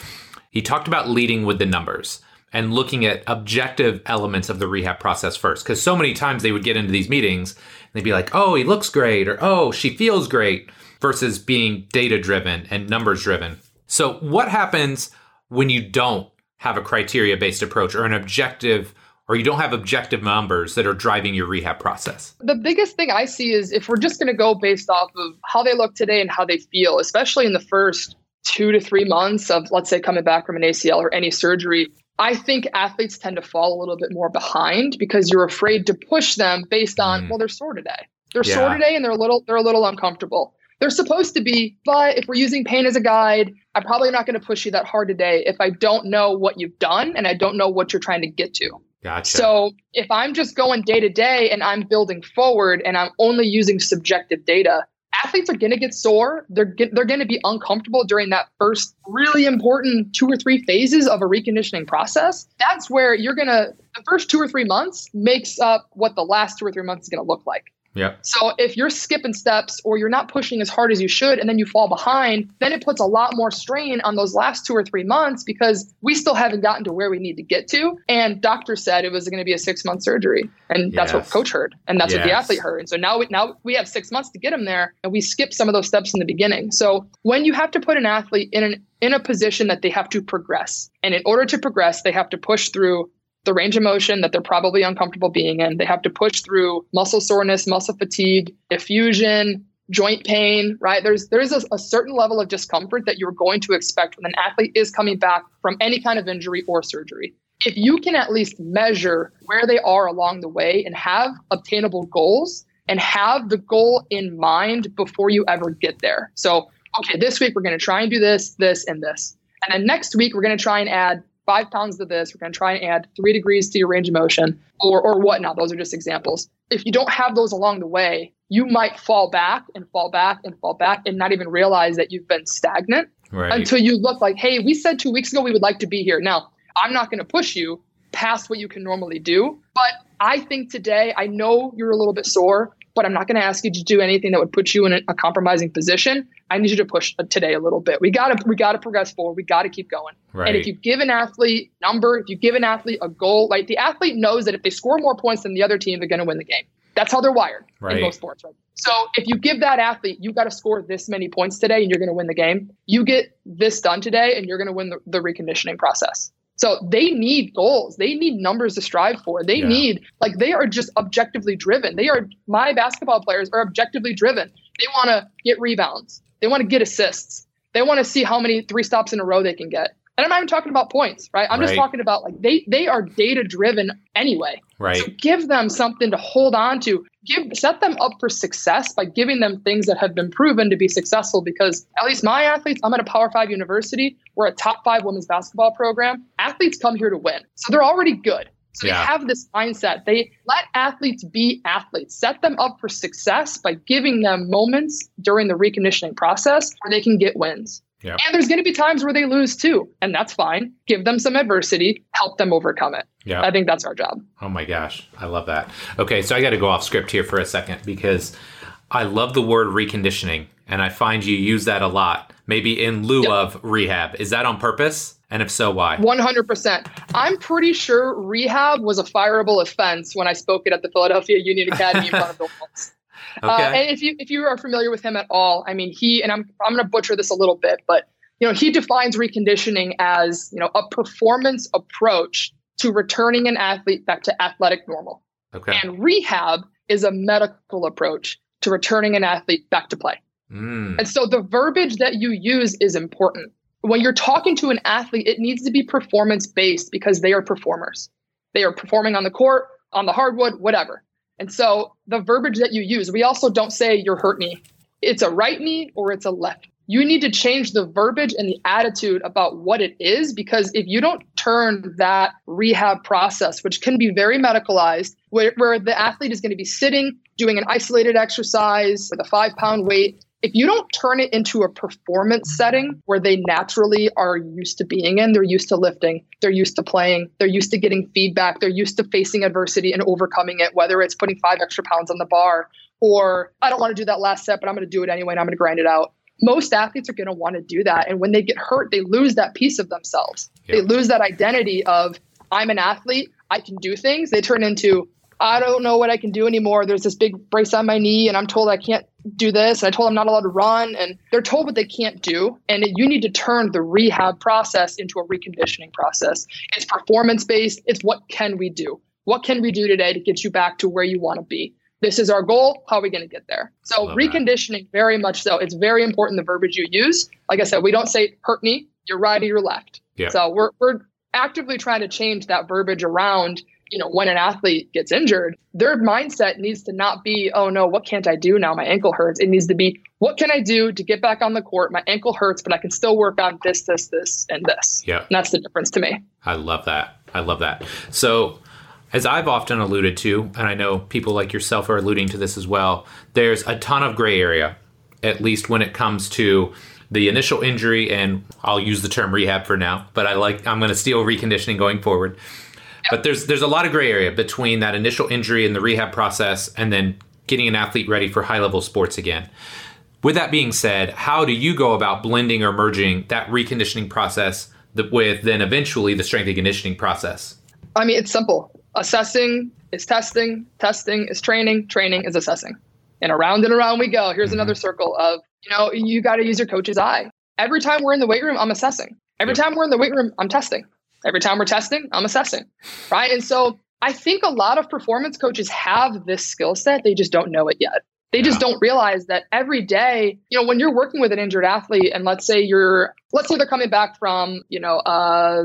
He talked about leading with the numbers and looking at objective elements of the rehab process first. Because so many times they would get into these meetings and they'd be like, oh, he looks great, or oh, she feels great, versus being data driven and numbers driven. So, what happens when you don't have a criteria based approach or an objective or you don't have objective numbers that are driving your rehab process? The biggest thing I see is if we're just going to go based off of how they look today and how they feel, especially in the first two to three months of, let's say, coming back from an ACL or any surgery, I think athletes tend to fall a little bit more behind because you're afraid to push them based on, mm. well, they're sore today. They're yeah. sore today and they're a little they're a little uncomfortable. They're supposed to be, but if we're using pain as a guide, I'm probably not going to push you that hard today if I don't know what you've done and I don't know what you're trying to get to. Gotcha. So if I'm just going day to day and I'm building forward and I'm only using subjective data, athletes are going to get sore. They're get, they're going to be uncomfortable during that first really important two or three phases of a reconditioning process. That's where you're going to the first two or three months makes up what the last two or three months is going to look like. Yeah. So if you're skipping steps or you're not pushing as hard as you should and then you fall behind, then it puts a lot more strain on those last two or three months because we still haven't gotten to where we need to get to. And doctor said it was going to be a six month surgery. And yes. that's what coach heard. And that's yes. what the athlete heard. And so now we, now we have six months to get him there and we skip some of those steps in the beginning. So when you have to put an athlete in an in a position that they have to progress. And in order to progress, they have to push through the range of motion that they're probably uncomfortable being in. They have to push through muscle soreness, muscle fatigue, effusion, joint pain, right? There's there's a, a, certain level of discomfort that you're going to expect when an athlete is coming back from any kind of injury or surgery. If you can at least measure where they are along the way and have obtainable goals and have the goal in mind before you ever get there. So, okay, this week we're going to try and do this, this, and this. And then next week we're going to try and add five pounds to this. We're going to try and add three degrees to your range of motion or, or whatnot. Those are just examples. If you don't have those along the way, you might fall back and fall back and fall back and not even realize that you've been stagnant right. until you look like, hey, we said two weeks ago we would like to be here. Now, I'm not going to push you past what you can normally do, but I think today, I know you're a little bit sore but I'm not going to ask you to do anything that would put you in a, a, compromising position. I need you to push uh, today a little bit. We got to we got to progress forward. We got to keep going. Right. And if you give an athlete number, if you give an athlete a goal, like the athlete knows that if they score more points than the other team, they're going to win the game. That's how they're wired right. in most sports. Right? So if you give that athlete, you got to score this many points today and you're going to win the game. You get this done today and you're going to win the, the, reconditioning process. So they need goals. They need numbers to strive for. They yeah. need, like, they are just objectively driven. They are, my basketball players are objectively driven. They want to get rebounds, they want to get assists, they want to see how many three stops in a row they can get. And I'm not even talking about points, right? I'm right. just talking about like they they are data driven anyway. Right. So give them something to hold on to. Give set them up for success by giving them things that have been proven to be successful. Because at least my athletes, I'm at a Power Five university. We're a top five women's basketball program. Athletes come here to win, so they're already good. So yeah. they have this mindset. They let athletes be athletes. Set them up for success by giving them moments during the reconditioning process where they can get wins. And there's going to be times where they lose too, and that's fine. Give them some adversity, help them overcome it. Yeah. I think that's our job. Oh my gosh, I love that. Okay, so I got to go off script here for a second because I love the word reconditioning, and I find you use that a lot, maybe in lieu yep. of rehab. Is that on purpose? And if so, why? 100%. I'm pretty sure rehab was a fireable offense when I spoke it at the Philadelphia Union Academy in front of the Wolves. Uh, okay. Uh, and if you if you are familiar with him at all, I mean, he and I'm I'm going to butcher this a little bit, but you know, he defines reconditioning as you know a performance approach to returning an athlete back to athletic normal. Okay. And rehab is a medical approach to returning an athlete back to play. Mm. And so the verbiage that you use is important. When you're talking to an athlete, it needs to be performance based because they are performers. They are performing on the court, on the hardwood, whatever. And so the verbiage that you use, we also don't say you're hurt knee. It's a right knee or it's a left. You need to change the verbiage and the attitude about what it is because if you don't turn that rehab process, which can be very medicalized, where, where the athlete is going to be sitting, doing an isolated exercise with a five pound weight, if you don't turn it into a performance setting where they naturally are used to being in, they're used to lifting, they're used to playing, they're used to getting feedback, they're used to facing adversity and overcoming it, whether it's putting five extra pounds on the bar or I don't want to do that last set, but I'm going to do it anyway and I'm going to grind it out. Most athletes are going to want to do that. And when they get hurt, they lose that piece of themselves. Yep. They lose that identity of, I'm an athlete, I can do things. They turn into, I don't know what I can do anymore. There's this big brace on my knee, and I'm told I can't do this. And I told them I'm not allowed to run. And they're told what they can't do. And it, you need to turn the rehab process into a reconditioning process. It's performance based. It's what can we do? What can we do today to get you back to where you want to be? This is our goal. How are we going to get there? So reconditioning, that. very much so. It's very important the verbiage you use. Like I said, we don't say hurt knee, you're right or you're left. Yeah. So we're we're actively trying to change that verbiage around you know, when an athlete gets injured, their mindset needs to not be, oh no, what can't I do now? My ankle hurts. It needs to be, what can I do to get back on the court? My ankle hurts, but I can still work on this, this, this, and this. Yeah. And that's the difference to me. I love that. I love that. So, as I've often alluded to, and I know people like yourself are alluding to this as well, there's a ton of gray area, at least when it comes to the initial injury and I'll use the term rehab for now, but I like I'm going to steal reconditioning going forward. But there's there's a lot of gray area between that initial injury and the rehab process and then getting an athlete ready for high level sports again. With that being said, how do you go about blending or merging that reconditioning process with then eventually the strength and conditioning process? I mean, it's simple. Assessing is testing, testing is training, training is assessing. And around and around we go. Here's mm-hmm. another circle of, you know, you got to use your coach's eye. Every time we're in the weight room, I'm assessing. Every yep. time we're in the weight room, I'm testing. Every time we're testing, I'm assessing. Right. And so I think a lot of performance coaches have this skill set. They just don't know it yet. They just don't realize that every day, you know, when you're working with an injured athlete and let's say you're, let's say they're coming back from, you know, uh,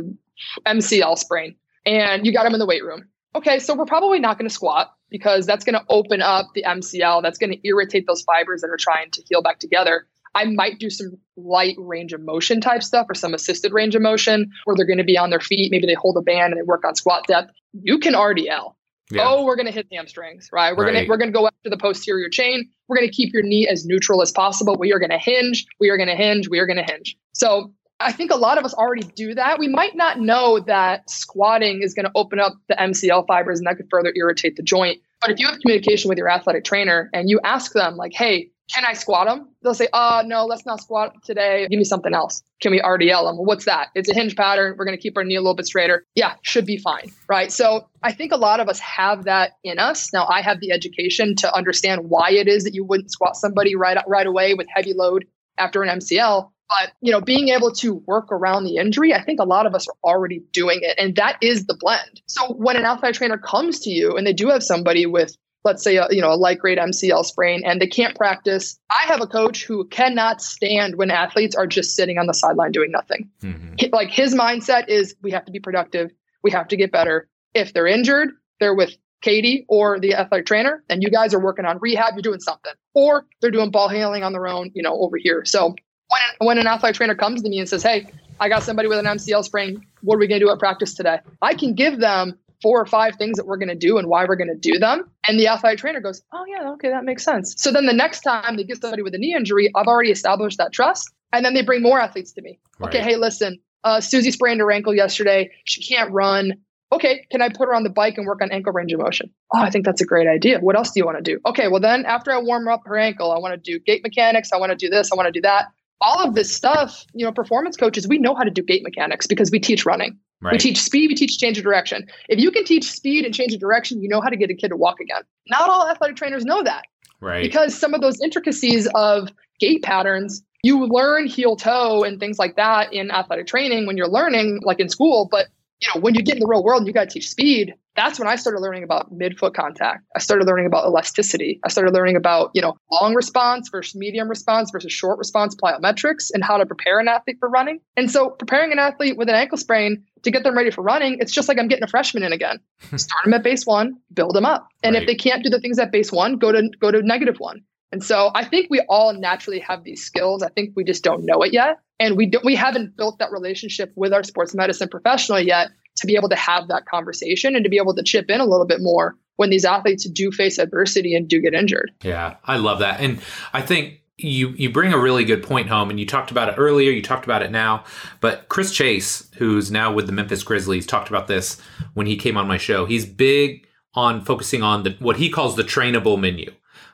MCL sprain and you got them in the weight room. Okay. So we're probably not going to squat because that's going to open up the MCL. That's going to irritate those fibers that are trying to heal back together. I might do some light range of motion type stuff or some assisted range of motion where they're going to be on their feet. Maybe they hold a band and they work on squat depth. You can RDL. Yeah. Oh, we're going to hit the hamstrings, right? We're right. going to we're going to go after the posterior chain. We're going to keep your knee as neutral as possible. We are going to hinge. We are going to hinge. We are going to hinge. So I think a lot of us already do that. We might not know that squatting is going to open up the MCL fibers and that could further irritate the joint. But if you have communication with your athletic trainer and you ask them, like, hey, can I squat them? They'll say, uh, no, let's not squat today. Give me something else. Can we RDL them? What's that? It's a hinge pattern. We're going to keep our knee a little bit straighter. Yeah, should be fine. Right. So I think a lot of us have that in us. Now I have the education to understand why it is that you wouldn't squat somebody right, right away with heavy load after an MCL. But you know, being able to work around the injury, I think a lot of us are already doing it, and that is the blend. So when an athletic trainer comes to you and they do have somebody with let's say a, you know a light grade MCL sprain and they can't practice. I have a coach who cannot stand when athletes are just sitting on the sideline doing nothing. Mm-hmm. Like his mindset is we have to be productive, we have to get better. If they're injured, they're with Katie or the athletic trainer, and you guys are working on rehab, you're doing something. Or they're doing ball handling on their own, you know, over here. So when when an athletic trainer comes to me and says, "Hey, I got somebody with an MCL sprain. What are we going to do at practice today?" I can give them four or five things that we're going to do and why we're going to do them. And the athletic trainer goes, Oh, yeah, okay, that makes sense. So then the next time they get somebody with a knee injury, I've already established that trust. And then they bring more athletes to me. Right. Okay, hey, listen, uh, Susie sprained her ankle yesterday. She can't run. Okay, can I put her on the bike and work on ankle range of motion? Oh, I think that's a great idea. What else do you want to do? Okay, well, then after I warm up her ankle, I want to do gait mechanics. I want to do this. I want to do that. All of this stuff, you know, performance coaches, we know how to do gait mechanics because we teach running. Right. We teach speed, we teach change of direction. If you can teach speed and change of direction, you know how to get a kid to walk again. Not all athletic trainers know that. Right. Because some of those intricacies of gait patterns, you learn heel toe and things like that in athletic training when you're learning, like in school. But you know, when you get in the real world and you got to teach speed, that's when I started learning about midfoot contact. I started learning about elasticity. I started learning about, you know, long response versus medium response versus short response plyometrics and how to prepare an athlete for running. And so preparing an athlete with an ankle sprain to get them ready for running, it's just like I'm getting a freshman in again. Start them at base one, build them up. And right. if they can't do the things at base one, go to go to negative one. And so I think we all naturally have these skills. I think we just don't know it yet. And we don't we haven't built that relationship with our sports medicine professional yet to be able to have that conversation and to be able to chip in a little bit more when these athletes do face adversity and do get injured. Yeah, I love that. And I think you you bring a really good point home and you talked about it earlier you talked about it now but chris chase who's now with the memphis grizzlies talked about this when he came on my show. He's big on focusing on the what he calls the trainable menu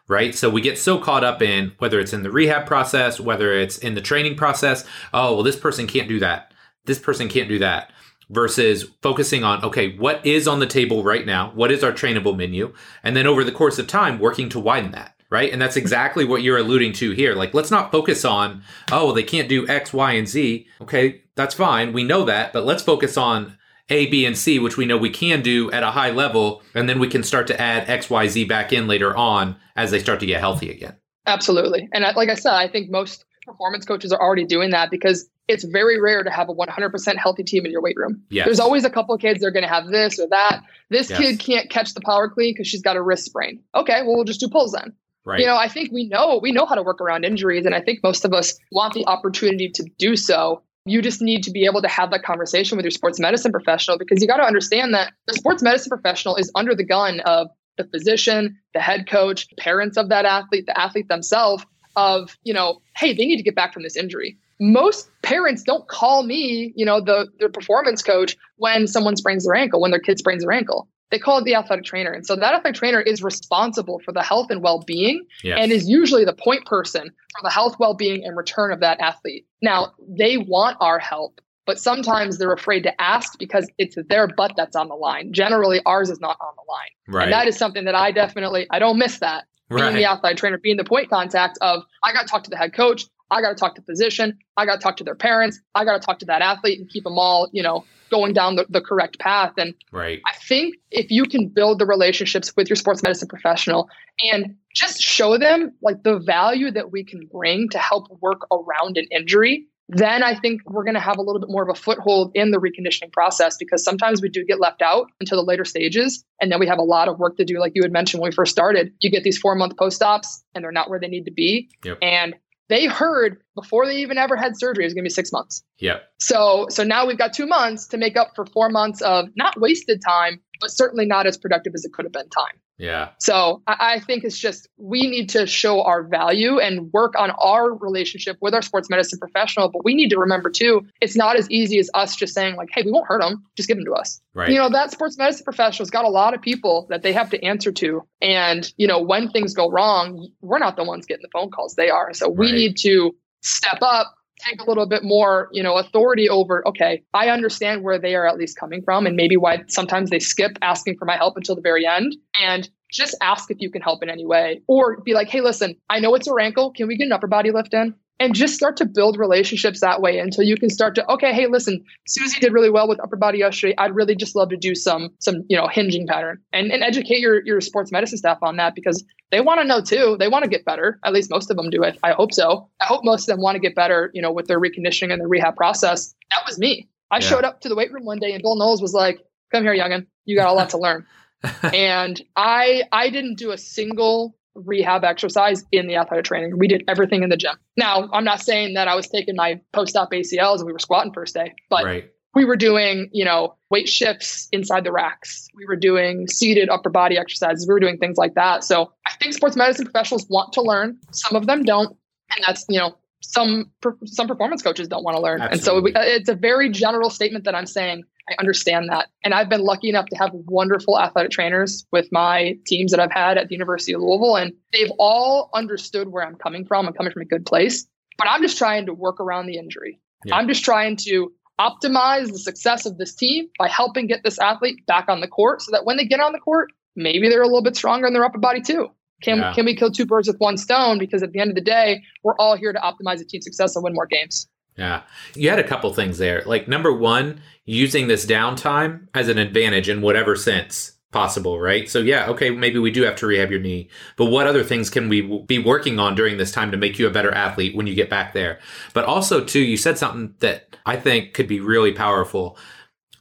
right? So we get so caught up in whether it's in the rehab process whether it's in the training process. Oh well this person can't do that. This person can't do that versus focusing on okay what is on the table right now what is our trainable menu and then over the course of time working to widen that right? And that's exactly what you're alluding to here. Like, let's not focus on, oh, they can't do X, Y, and Z. Okay, that's fine. We know that, but let's focus on A, B, and C, which we know we can do at a high level. And then we can start to add X, Y, Z back in later on as they start to get healthy again. Absolutely. And like I said, I think most performance coaches are already doing that because it's very rare to have a 100% healthy team in your weight room. Yes. There's always a couple of kids that are going to have this or that. This yes. kid can't catch the power clean because she's got a wrist sprain. Okay, well, we'll just do pulls then. Right. You know, I think we know we know how to work around injuries, and I think most of us want the opportunity to do so. You just need to be able to have that conversation with your sports medicine professional because you got to understand that the sports medicine professional is under the gun of the physician, the head coach, parents of that athlete, the athlete themselves of, you know, hey, they need to get back from this injury. Most parents don't call me, you know, the, the performance coach when someone sprains their ankle, when their kid sprains their ankle they call it the athletic trainer. And so that athletic trainer is responsible for the health and well being yes. and is usually the point person for the health, well being, and return of that athlete. Now, they want our help, but sometimes they're afraid to ask because it's their butt that's on the line. Generally, ours is not on the line. Right. And that is something that I definitely, I don't miss that. Being the athletic trainer, being the point contact of, I got to talk to the head coach. I got to talk to the physician. I got to talk to their parents. I got to talk to that athlete and keep them all, you know, going down the, the correct path. And right. I think if you can build the relationships with your sports medicine professional and just show them like the value that we can bring to help work around an injury, then I think we're going to have a little bit more of a foothold in the reconditioning process because sometimes we do get left out until the later stages. And then we have a lot of work to do. Like you had mentioned when we first started, you get these four month post ops and they're not where they need to be. Yep. And they heard before they even ever had surgery it was going to be six months. Yeah. So so now we've got two months to make up for four months of not wasted time, but certainly not as productive as it could have been time. Yeah. So I, I, think it's just we need to show our value and work on our relationship with our sports medicine professional. But we need to remember too, it's not as easy as us just saying like, "Hey, we won't hurt them. Just give them to us." Right. You know, that sports medicine professional's got a lot of people that they have to answer to, and you know, when things go wrong, we're not the ones getting the phone calls; they are. So we right. need to step up take a little bit more, you know, authority over, okay, I understand where they are at least coming from and maybe why sometimes they skip asking for my help until the very end. And just ask if you can help in any way or be like, hey, listen, I know it's a ankle. Can we get an upper body lift in? and just start to build relationships that way until you can start to okay hey listen susie did really well with upper body yesterday i'd really just love to do some some you know hinging pattern and, and educate your your sports medicine staff on that because they want to know too they want to get better at least most of them do it i hope so i hope most of them want to get better you know with their reconditioning and their rehab process that was me i yeah. showed up to the weight room one day and bill knowles was like come here youngin you got a lot to learn and i i didn't do a single rehab exercise in the athletic training. We did everything in the gym. Now, I'm not saying that I was taking my post-op ACLs and we were squatting first day, but right. We were doing, you know, weight shifts inside the racks. We were doing seated upper body exercises. We were doing things like that. So I think sports medicine professionals want to learn. Some of them don't. And that's, you know, some some performance coaches don't want to learn. Absolutely. And so it's a very general statement that I'm saying I understand that. And I've been lucky enough to have wonderful athletic trainers with my teams that I've had at the University of Louisville. And they've all understood where I'm coming from. I'm coming from a good place, but I'm just trying to work around the injury. Yeah. I'm just trying to optimize the success of this team by helping get this athlete back on the court so that when they get on the court, maybe they're a little bit stronger in their upper body too. Can, yeah. can we kill two birds with one stone? Because at the end of the day, we're all here to optimize the team's success and win more games. Yeah. You had a couple things there. Like number one, using this downtime as an advantage in whatever sense possible, right? So yeah, okay, maybe we do have to rehab your knee, but what other things can we be working on during this time to make you a better athlete when you get back there? But also too, you said something that I think could be really powerful.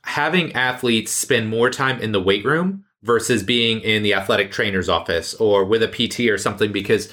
Having athletes spend more time in the weight room versus being in the athletic trainer's office or with a PT or something because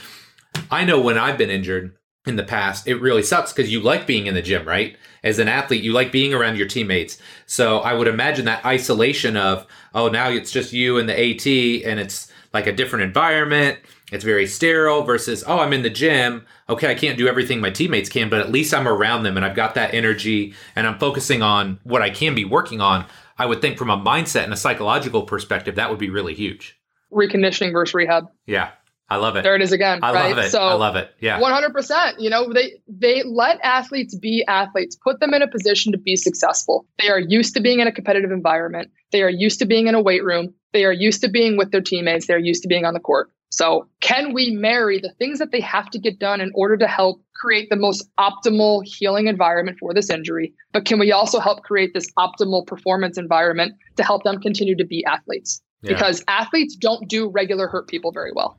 I know when I've been injured, in the past, it really sucks because you like being in the gym, right? As an athlete, you like being around your teammates. So I would imagine that isolation of, oh, now it's just you and the AT and it's like a different environment. It's very sterile versus, oh, I'm in the gym. Okay, I can't do everything my teammates can, but at least I'm around them and I've got that energy and I'm focusing on what I can be working on. I would think from a mindset and a psychological perspective, that would be really huge. Reconditioning versus rehab. Yeah. I love it. There it is again. I right? love it. So I love it. Yeah. 100%. You know, they they let athletes be athletes, put them in a position to be successful. They are used to being in a competitive environment. They are used to being in a weight room. They are used to being with their teammates. They're used to being on the court. So, can we marry the things that they have to get done in order to help create the most optimal healing environment for this injury? But can we also help create this optimal performance environment to help them continue to be athletes? Yeah. Because athletes don't do regular hurt people very well.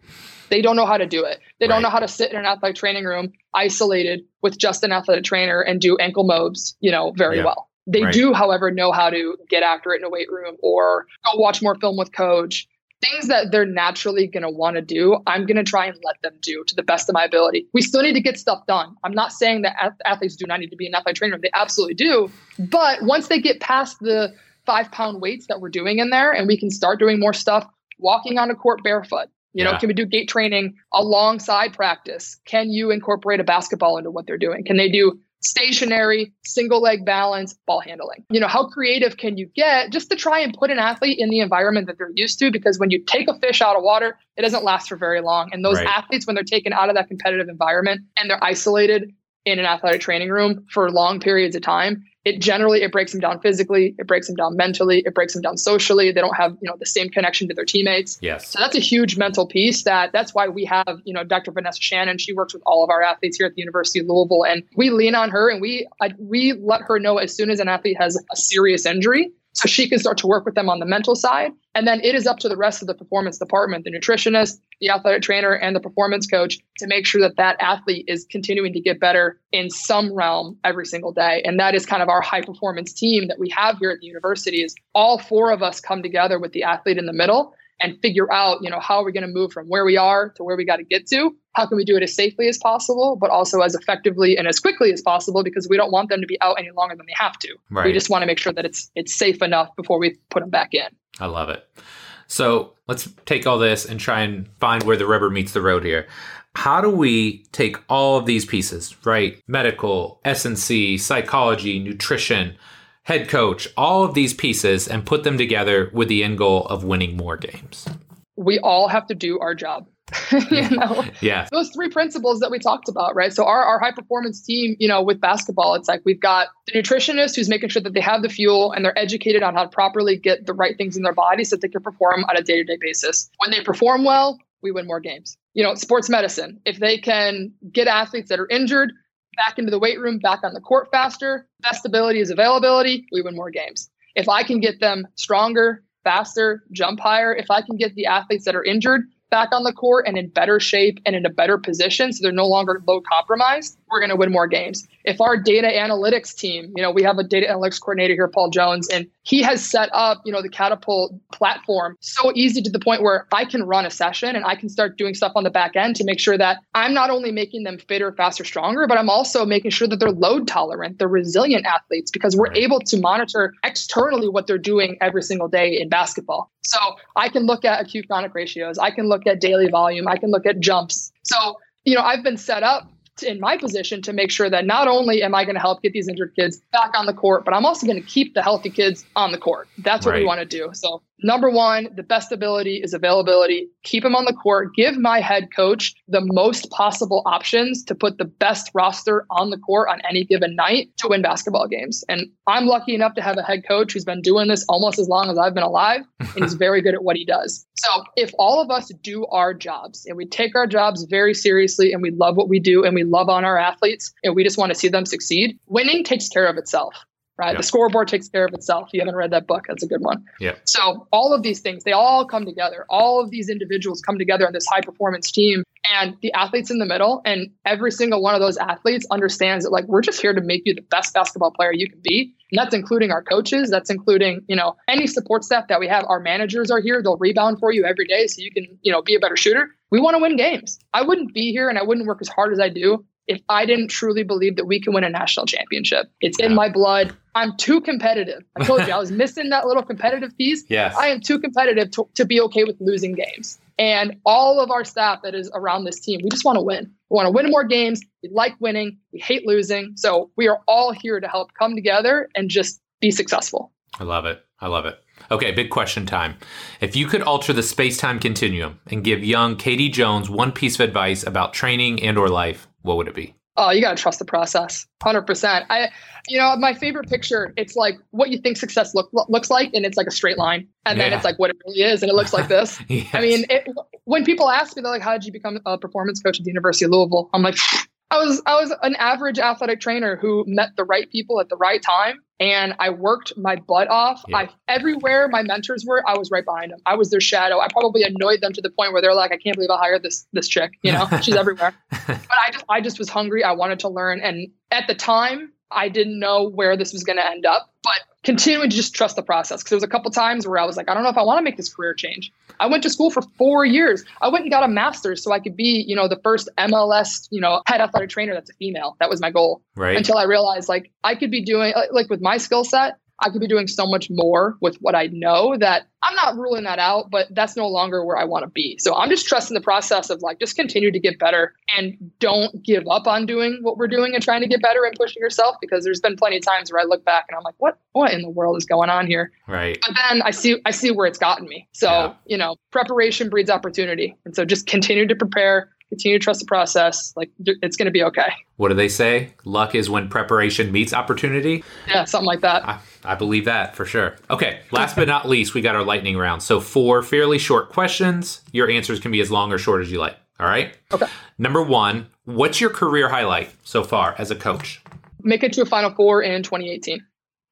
They don't know how to do it. They right. don't know how to sit in an athletic training room isolated with just an athletic trainer and do ankle mobs, you know, very yeah. well. They right. do, however, know how to get after it in a weight room or go watch more film with coach. Things that they're naturally going to want to do, I'm going to try and let them do to the best of my ability. We still need to get stuff done. I'm not saying that athletes do not need to be an athletic trainer. They absolutely do. But once they get past the five pound weights that we're doing in there and we can start doing more stuff, walking on a court barefoot, you know, can we do gait training alongside practice? Can you incorporate a basketball into what they're doing? Can they do stationary, single leg balance, ball handling? You know, how creative can you get just to try and put an athlete in the environment that they're used to? Because when you take a fish out of water, it doesn't last for very long. And those right. athletes, when they're taken out of that competitive environment and they're isolated in an athletic training room for long periods of time, it generally it breaks them down physically it breaks them down mentally it breaks them down socially. They don't have you know the same connection to their teammates. Yes. So that's a huge mental piece that that's why we have you know dr vanessa shannon. She works with all of our athletes here at the university of louisville and we lean on her and we uh, we let her know as soon as an athlete has a serious injury so she can start to work with them on the mental side. And then it is up to the rest of the performance department, the nutritionist, the athletic trainer, and the performance coach to make sure that that athlete is continuing to get better in some realm every single day. And that is kind of our high performance team that we have here at the university is all four of us come together with the athlete in the middle and figure out, you know, how are we going to move from where we are to where we got to get to? How can we do it as safely as possible, but also as effectively and as quickly as possible because we don't want them to be out any longer than they have to. Right. We just want to make sure that it's it's safe enough before we put them back in. I love it. So let's take all this and try and find where the rubber meets the road here. How do we take all of these pieces, right? Medical, S&C, psychology, nutrition, head coach, all of these pieces and put them together with the end goal of winning more games? We all have to do our job. you know? Yeah. Those three principles that we talked about right? So our, our high performance team you know with basketball it's like we've got the nutritionist who's making sure that they have the fuel and they're educated on how to properly get the right things in their body so that they can perform on a day-to-day basis. When they perform well we win more games. You know sports medicine if they can get athletes that are injured back into the weight room back on the court faster. Best ability is availability. We win more games. If i can get them stronger faster jump higher if i can get the athletes that are injured back on the court and in better shape and in a better position so they're no longer load compromised, we're going to win more games. If our data analytics team, you know, we have a data analytics coordinator here, Paul Jones, and he has set up, you know, the Catapult platform so easy to the point where I can run a session and I can start doing stuff on the back end to make sure that I'm not only making them fitter, faster, stronger, but I'm also making sure that they're load tolerant, they're resilient athletes because we're able to monitor externally what they're doing every single day in basketball. So I can look at acute chronic ratios, I can look at daily volume, I can look at jumps. So, you know, I've been set up in my position to make sure that not only am I going to help get these injured kids back on the court, but I'm also going to keep the healthy kids on the court. That's what right. we want to do. So Number one, the best ability is availability. Keep him on the court. Give my head coach the most possible options to put the best roster on the court on any given night to win basketball games. And I'm lucky enough to have a head coach who's been doing this almost as long as I've been alive, and he's very good at what he does. So if all of us do our jobs and we take our jobs very seriously and we love what we do and we love on our athletes and we just want to see them succeed, winning takes care of itself right? Yep. The scoreboard takes care of itself. If you haven't read that book, that's a good one. Yeah. So all of these things, they all come together. All of these individuals come together in this high performance team and the athletes in the middle. And every single one of those athletes understands that like we're just here to make you the best basketball player you can be. And that's including our coaches. That's including, you know, any support staff that we have. Our managers are here. They'll rebound for you every day so you can, you know, be a better shooter. We want to win games. I wouldn't be here and I wouldn't work as hard as I do if I didn't truly believe that we can win a national championship. It's in my blood. I'm too competitive. I told you I was missing that little competitive piece. Yes. I am too competitive to, to be okay with losing games. And all of our staff that is around this team, we just want to win. We want to win more games. We like winning. We hate losing. So we are all here to help come together and just be successful. I love it. I love it. Okay, big question time. If you could alter the space-time continuum and give young Katie Jones one piece of advice about training and or life, what would it be? Oh, you got to trust the process. 100%. I you know, my favorite picture, it's like what you think success look, looks like and it's like a straight line. And yeah. then it's like what it really is and it looks like this. yes. I mean, it, when people ask me they're like how did you become a performance coach at the University of Louisville? I'm like I was I was an average athletic trainer who met the right people at the right time and I worked my butt off. Yeah. I everywhere my mentors were, I was right behind them. I was their shadow. I probably annoyed them to the point where they're like, I can't believe I hired this this chick. You know, she's everywhere. But I just I just was hungry. I wanted to learn. And at the time, I didn't know where this was going to end up, but continuing to just trust the process. Because there was a couple times where I was like, I don't know if I want to make this career change. I went to school for four years. I went and got a master's so I could be, you know, the first MLS, you know, head athletic trainer that's a female. That was my goal. Right. Until I realized like I could be doing like with my skill set, I could be doing so much more with what I know that I'm not ruling that out, but that's no longer where I want to be. So I'm just trusting the process of like just continue to get better and don't give up on doing what we're doing and trying to get better and pushing yourself because there's been plenty of times where I look back and I'm like, what what in the world is going on here? Right. But then I see I see where it's gotten me. So, yeah. you know, preparation breeds opportunity. And so just continue to prepare, continue to trust the process. Like it's going to be okay. What do they say? Luck is when preparation meets opportunity. Yeah, something like that. I, I believe that for sure. Okay, last but not least, we got our lightning round. So four fairly short questions. Your answers can be as long or short as you like. All right. Okay. Number one, what's your career highlight so far as a coach? Make it to a Final Four in 2018.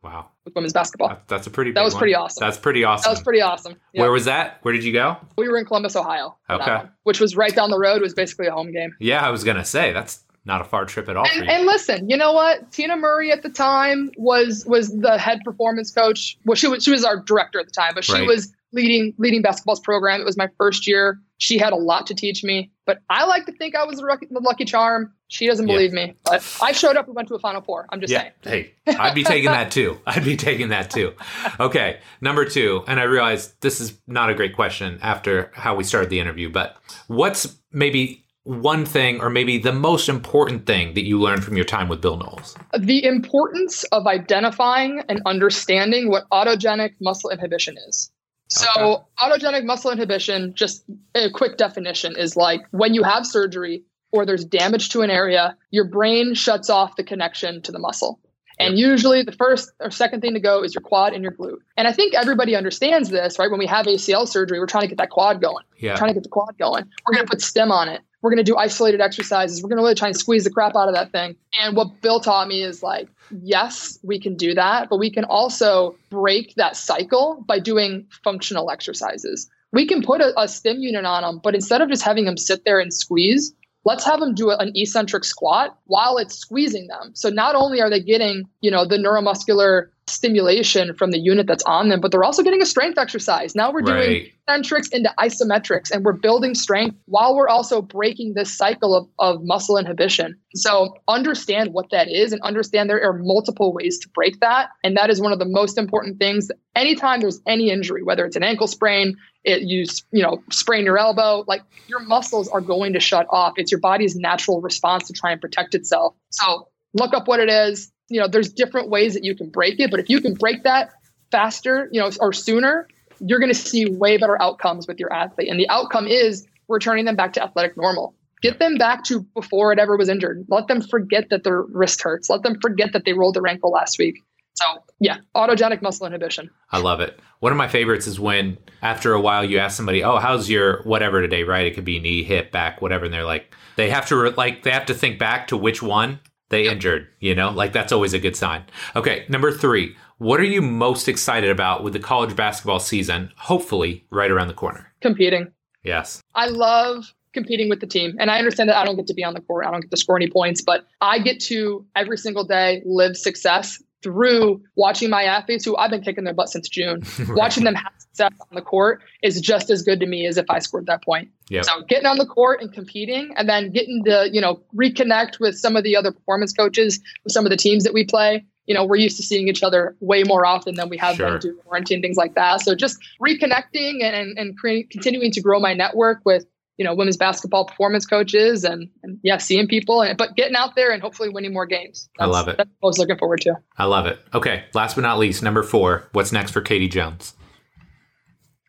Wow. With women's basketball. That, that's a pretty That was one. pretty awesome. That's pretty awesome. That was pretty awesome. Yep. Where was that? Where did you go? We were in Columbus, Ohio. Okay. One, which was right down the road. It was basically a home game. Yeah, I was going to say that's not a far trip at all. And, and, listen, you know what? Tina Murray at the time was was the head performance coach. Well, she was she was our director at the time, but she right. was leading leading basketball's program. It was my first year. She had a lot to teach me, but I like to think I was the lucky, charm. She doesn't believe yeah. me, but I showed up and went to a Final Four. I'm just yeah. saying. Hey, I'd be taking that too. I'd be taking that too. Okay, number two, and I realize this is not a great question after how we started the interview, but what's maybe one thing or maybe the most important thing that you learned from your time with Bill Knowles? The importance of identifying and understanding what autogenic muscle inhibition is. So, okay. autogenic muscle inhibition, just a quick definition, is like when you have surgery or there's damage to an area, your brain shuts off the connection to the muscle. And usually the first or second thing to go is your quad and your glute. And I think everybody understands this, right? When we have ACL surgery, we're trying to get that quad going. Yeah. We're trying to get the quad going. We're going to put stim on it. We're going to do isolated exercises. We're going to really try and squeeze the crap out of that thing. And what Bill taught me is like, yes, we can do that, but we can also break that cycle by doing functional exercises. We can put a, a stim unit on them, but instead of just having them sit there and squeeze, let's have them do an eccentric squat while it's squeezing them. So not only are they getting, you know, the neuromuscular stimulation from the unit that's on them, but they're also getting a strength exercise. Now we're doing right. eccentrics into isometrics and we're building strength while we're also breaking this cycle of, of muscle inhibition. So understand what that is and understand there are multiple ways to break that. And that is one of the most important things. Anytime there's any injury, whether it's an ankle sprain, it you you know sprain your elbow, like your muscles are going to shut off. It's your body's natural response to try and protect itself. So look up what it is, you know, there's different ways that you can break it, but if you can break that faster, you know, or sooner, you're going to see way better outcomes with your athlete. And the outcome is returning them back to athletic normal. Get them back to before it ever was injured. Let them forget that their wrist hurts. Let them forget that they rolled their ankle last week. So, yeah, autogenic muscle inhibition. I love it. One of my favorites is when after a while you ask somebody, "Oh, how's your whatever today?" Right? It could be knee, hip, back, whatever, and they're like, they have to like they have to think back to which one they yep. injured, you know, like that's always a good sign. Okay, number three, what are you most excited about with the college basketball season, hopefully right around the corner? Competing. Yes. I love competing with the team. And I understand that I don't get to be on the court, I don't get to score any points, but I get to every single day live success through watching my athletes who I've been kicking their butt since June. right. Watching them have success on the court is just as good to me as if I scored that point. Yep. So getting on the court and competing and then getting to, you know, reconnect with some of the other performance coaches with some of the teams that we play. You know, we're used to seeing each other way more often than we have sure. been doing quarantine, things like that. So just reconnecting and, and, and creating, continuing to grow my network with you know women's basketball performance coaches and, and yeah seeing people and but getting out there and hopefully winning more games. That's, i love it. that's what i was looking forward to. I love it. Okay last but not least number four what's next for katie jones?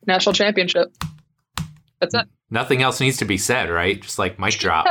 National championship. That's it. Nothing else needs to be said right? Just like mic drop.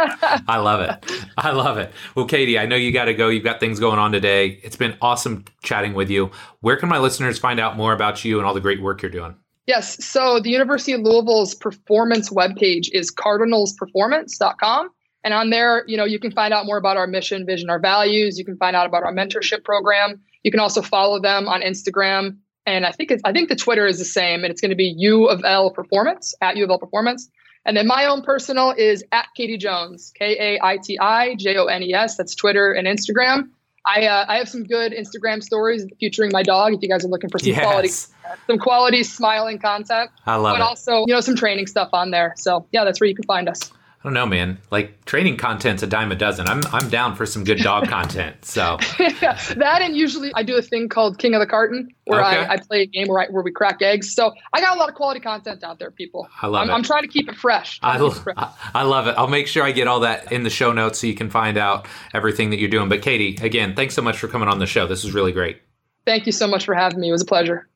I love it. I love it. Well katie i know you got to go. You've got things going on today. It's been awesome chatting with you. Where can my listeners find out more about you and all the great work you're doing Yes. So the University of Louisville's performance webpage is cardinalsperformance.com. And on there, you know, you can find out more about our mission, vision, our values. You can find out about our mentorship program. You can also follow them on Instagram. And I think it's, I think the Twitter is the same, and it's going to be U of L Performance at U of L Performance. And then my own personal is at Katie Jones, K A I T I J O N E S. That's Twitter and Instagram. I uh, I have some good Instagram stories featuring my dog. If you guys are looking for some yes. quality, some quality smiling content, I love but it. also you know some training stuff on there. So yeah, that's where you can find us. I don't know, man. Like training content's a dime a dozen. I'm I'm down for some good dog content. So yeah, that and usually I do a thing called King of the Carton where okay. I, I play a game where I, where we crack eggs. So I got a lot of quality content out there, people. I love I'm, it. I'm trying to keep it fresh. I, it fresh. I love it. I'll make sure I get all that in the show notes so you can find out everything that you're doing. But Katie, again, thanks so much for coming on the show. This was really great. Thank you so much for having me. It was a pleasure.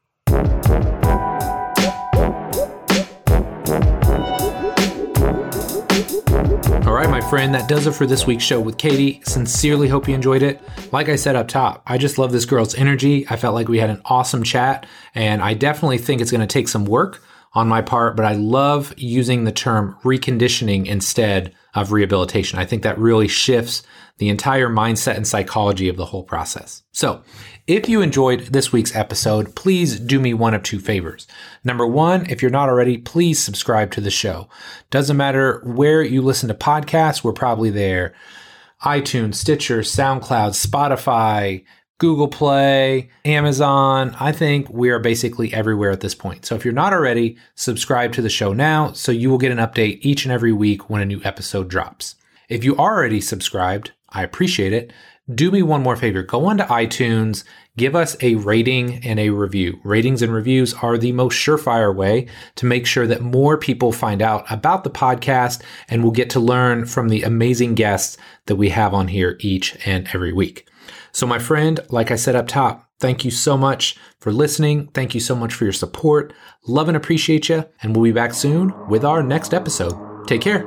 Right, my friend, that does it for this week's show with Katie. Sincerely hope you enjoyed it. Like I said up top, I just love this girl's energy. I felt like we had an awesome chat, and I definitely think it's going to take some work on my part, but I love using the term reconditioning instead of rehabilitation. I think that really shifts the entire mindset and psychology of the whole process. So, if you enjoyed this week's episode, please do me one of two favors. Number one, if you're not already, please subscribe to the show. Doesn't matter where you listen to podcasts, we're probably there. iTunes, Stitcher, SoundCloud, Spotify, Google Play, Amazon. I think we are basically everywhere at this point. So if you're not already, subscribe to the show now so you will get an update each and every week when a new episode drops. If you are already subscribed, I appreciate it. Do me one more favor go onto iTunes, give us a rating and a review. Ratings and reviews are the most surefire way to make sure that more people find out about the podcast and will get to learn from the amazing guests that we have on here each and every week. So, my friend, like I said up top, thank you so much for listening. Thank you so much for your support. Love and appreciate you. And we'll be back soon with our next episode. Take care.